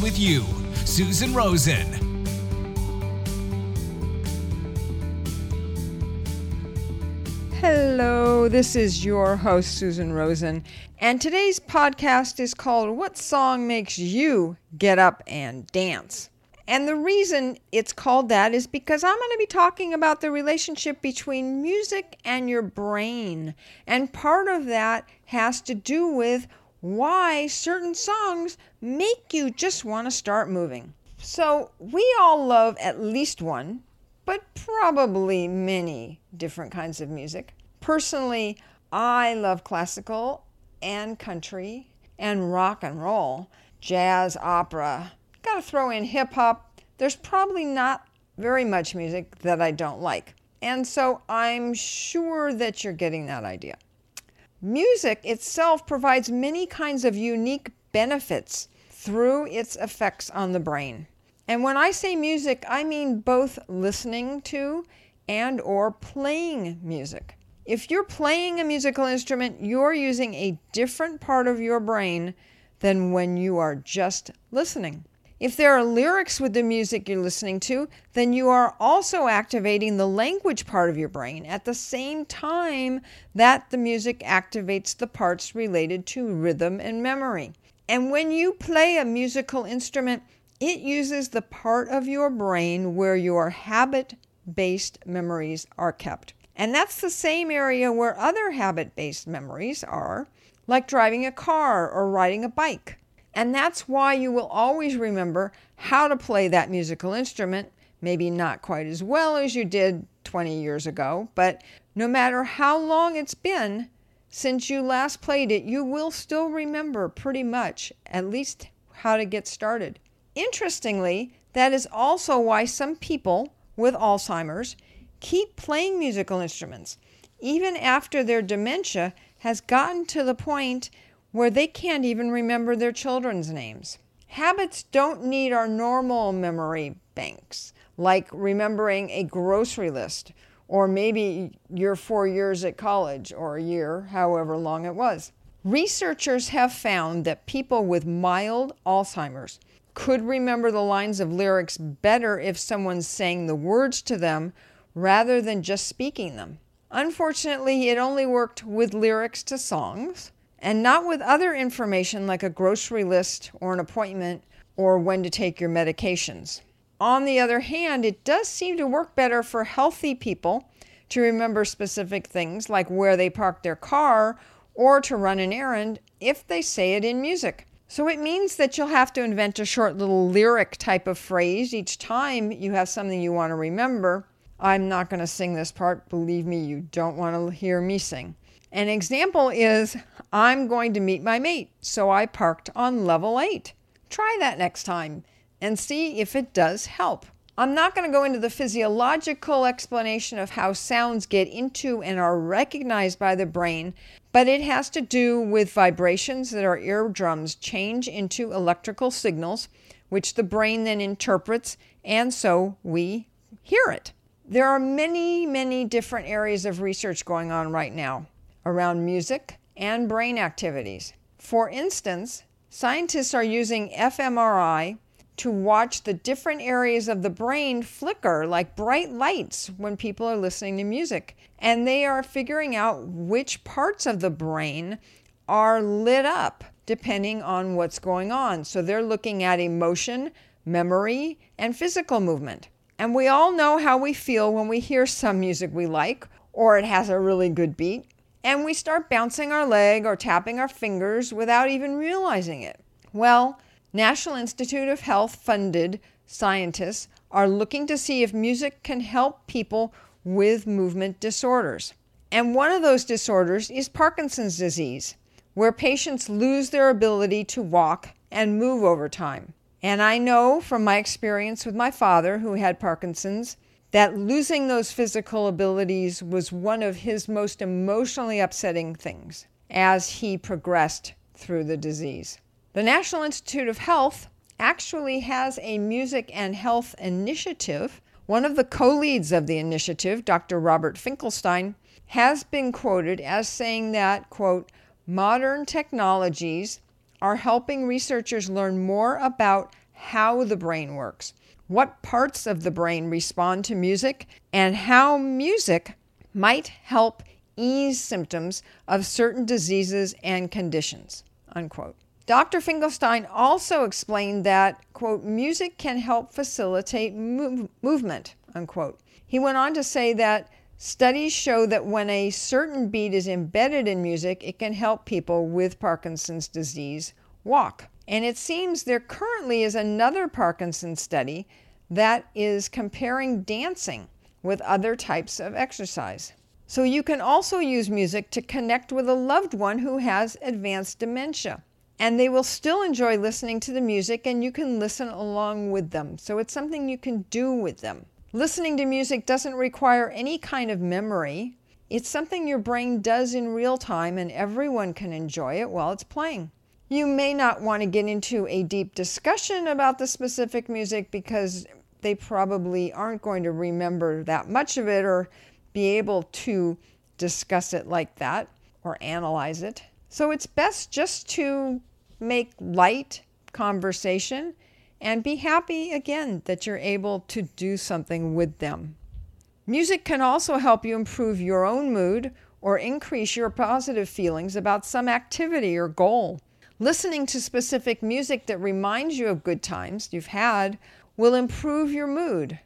with you. Susan Rosen. Hello, this is your host, Susan Rosen, and today's podcast is called What Song Makes You Get Up and Dance? And the reason it's called that is because I'm going to be talking about the relationship between music and your brain. And part of that has to do with why certain songs make you just want to start moving. So, we all love at least one, but probably many different kinds of music. Personally, I love classical and country and rock and roll, jazz, opera, got to throw in hip hop. There's probably not very much music that I don't like. And so I'm sure that you're getting that idea. Music itself provides many kinds of unique benefits through its effects on the brain. And when I say music, I mean both listening to and or playing music. If you're playing a musical instrument, you're using a different part of your brain than when you are just listening. If there are lyrics with the music you're listening to, then you are also activating the language part of your brain at the same time that the music activates the parts related to rhythm and memory. And when you play a musical instrument, it uses the part of your brain where your habit based memories are kept. And that's the same area where other habit based memories are, like driving a car or riding a bike. And that's why you will always remember how to play that musical instrument, maybe not quite as well as you did 20 years ago, but no matter how long it's been since you last played it, you will still remember pretty much at least how to get started. Interestingly, that is also why some people with Alzheimer's keep playing musical instruments, even after their dementia has gotten to the point where they can't even remember their children's names. Habits don't need our normal memory banks, like remembering a grocery list, or maybe your four years at college, or a year, however long it was. Researchers have found that people with mild Alzheimer's could remember the lines of lyrics better if someone sang the words to them rather than just speaking them. Unfortunately, it only worked with lyrics to songs and not with other information like a grocery list or an appointment or when to take your medications. On the other hand, it does seem to work better for healthy people to remember specific things like where they parked their car or to run an errand if they say it in music. So it means that you'll have to invent a short little lyric type of phrase each time you have something you want to remember. I'm not going to sing this part. Believe me, you don't want to hear me sing. An example is I'm going to meet my mate, so I parked on level 8. Try that next time and see if it does help. I'm not going to go into the physiological explanation of how sounds get into and are recognized by the brain, but it has to do with vibrations that our eardrums change into electrical signals, which the brain then interprets, and so we hear it. There are many, many different areas of research going on right now around music and brain activities. For instance, scientists are using fMRI to watch the different areas of the brain flicker like bright lights when people are listening to music. And they are figuring out which parts of the brain are lit up depending on what's going on. So they're looking at emotion, memory, and physical movement. And we all know how we feel when we hear some music we like or it has a really good beat and we start bouncing our leg or tapping our fingers without even realizing it. Well, National Institute of Health funded scientists are looking to see if music can help people with movement disorders. And one of those disorders is Parkinson's disease, where patients lose their ability to walk and move over time. And I know from my experience with my father, who had Parkinson's, that losing those physical abilities was one of his most emotionally upsetting things as he progressed through the disease. The National Institute of Health actually has a music and health initiative. One of the co leads of the initiative, Dr. Robert Finkelstein, has been quoted as saying that, quote, modern technologies are helping researchers learn more about how the brain works, what parts of the brain respond to music, and how music might help ease symptoms of certain diseases and conditions. Unquote. Dr. Finkelstein also explained that, quote, music can help facilitate move- movement, unquote. He went on to say that studies show that when a certain beat is embedded in music, it can help people with Parkinson's disease walk. And it seems there currently is another Parkinson's study that is comparing dancing with other types of exercise. So you can also use music to connect with a loved one who has advanced dementia. And they will still enjoy listening to the music, and you can listen along with them. So it's something you can do with them. Listening to music doesn't require any kind of memory. It's something your brain does in real time, and everyone can enjoy it while it's playing. You may not want to get into a deep discussion about the specific music because they probably aren't going to remember that much of it or be able to discuss it like that or analyze it. So it's best just to make light conversation and be happy again that you're able to do something with them. Music can also help you improve your own mood or increase your positive feelings about some activity or goal. Listening to specific music that reminds you of good times you've had will improve your mood.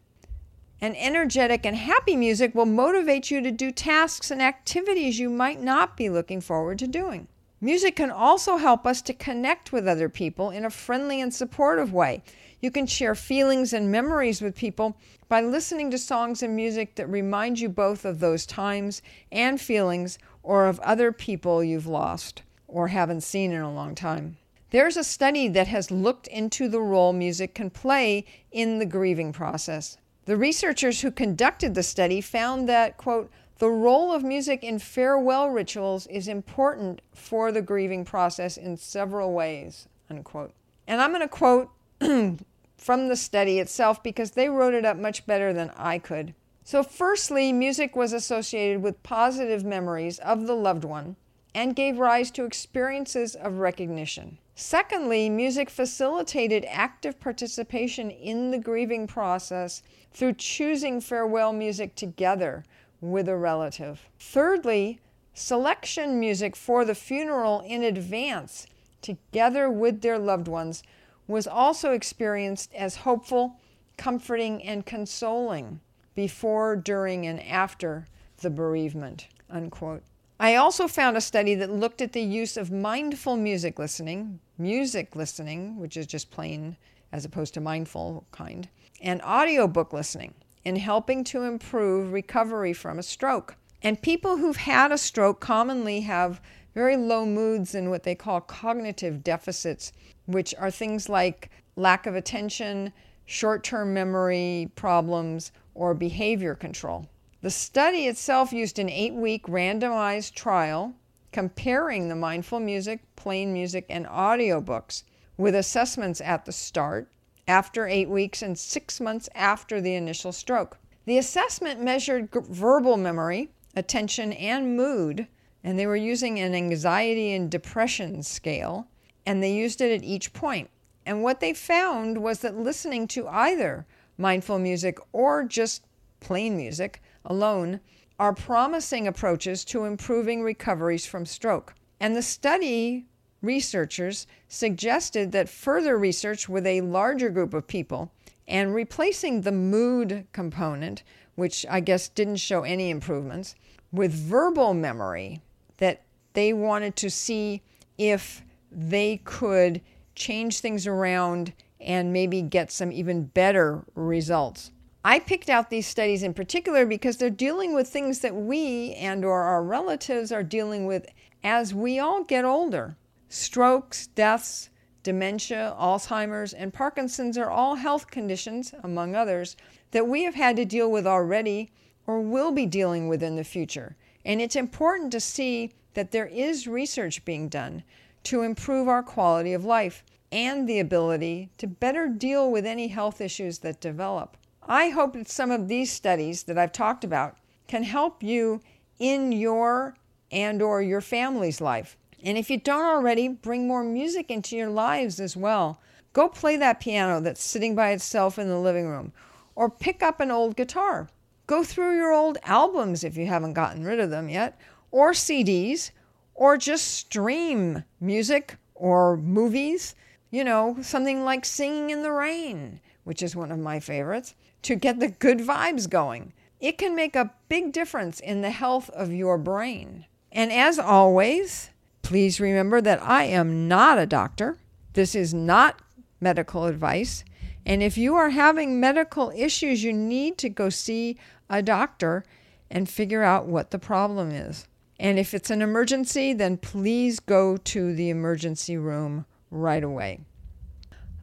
And energetic and happy music will motivate you to do tasks and activities you might not be looking forward to doing. Music can also help us to connect with other people in a friendly and supportive way. You can share feelings and memories with people by listening to songs and music that remind you both of those times and feelings or of other people you've lost or haven't seen in a long time. There's a study that has looked into the role music can play in the grieving process. The researchers who conducted the study found that, quote, the role of music in farewell rituals is important for the grieving process in several ways, unquote. And I'm going to quote from the study itself because they wrote it up much better than I could. So, firstly, music was associated with positive memories of the loved one and gave rise to experiences of recognition. Secondly, music facilitated active participation in the grieving process through choosing farewell music together with a relative. Thirdly, selection music for the funeral in advance together with their loved ones was also experienced as hopeful, comforting, and consoling before, during, and after the bereavement. Unquote. I also found a study that looked at the use of mindful music listening, music listening, which is just plain as opposed to mindful kind, and audiobook listening in helping to improve recovery from a stroke. And people who've had a stroke commonly have very low moods and what they call cognitive deficits, which are things like lack of attention, short term memory problems, or behavior control. The study itself used an eight week randomized trial comparing the mindful music, plain music, and audiobooks with assessments at the start, after eight weeks, and six months after the initial stroke. The assessment measured g- verbal memory, attention, and mood, and they were using an anxiety and depression scale, and they used it at each point. And what they found was that listening to either mindful music or just plain music alone are promising approaches to improving recoveries from stroke. And the study researchers suggested that further research with a larger group of people and replacing the mood component, which I guess didn't show any improvements, with verbal memory, that they wanted to see if they could change things around and maybe get some even better results. I picked out these studies in particular because they're dealing with things that we and or our relatives are dealing with as we all get older. Strokes, deaths, dementia, Alzheimer's, and Parkinson's are all health conditions, among others, that we have had to deal with already or will be dealing with in the future. And it's important to see that there is research being done to improve our quality of life and the ability to better deal with any health issues that develop. I hope that some of these studies that I've talked about can help you in your and or your family's life. And if you don't already, bring more music into your lives as well. Go play that piano that's sitting by itself in the living room or pick up an old guitar. Go through your old albums if you haven't gotten rid of them yet or CDs or just stream music or movies you know, something like Singing in the Rain, which is one of my favorites, to get the good vibes going. It can make a big difference in the health of your brain. And as always, please remember that I am not a doctor. This is not medical advice. And if you are having medical issues, you need to go see a doctor and figure out what the problem is. And if it's an emergency, then please go to the emergency room right away.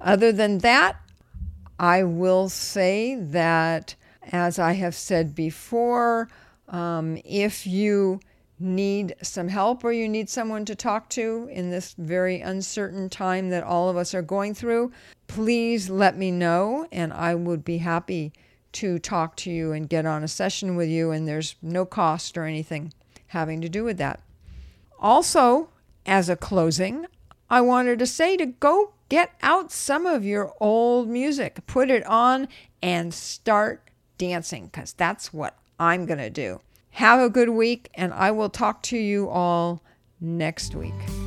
Other than that, I will say that, as I have said before, um, if you need some help or you need someone to talk to in this very uncertain time that all of us are going through, please let me know and I would be happy to talk to you and get on a session with you. And there's no cost or anything having to do with that. Also, as a closing, I wanted to say to go get out some of your old music, put it on, and start dancing because that's what I'm going to do. Have a good week, and I will talk to you all next week.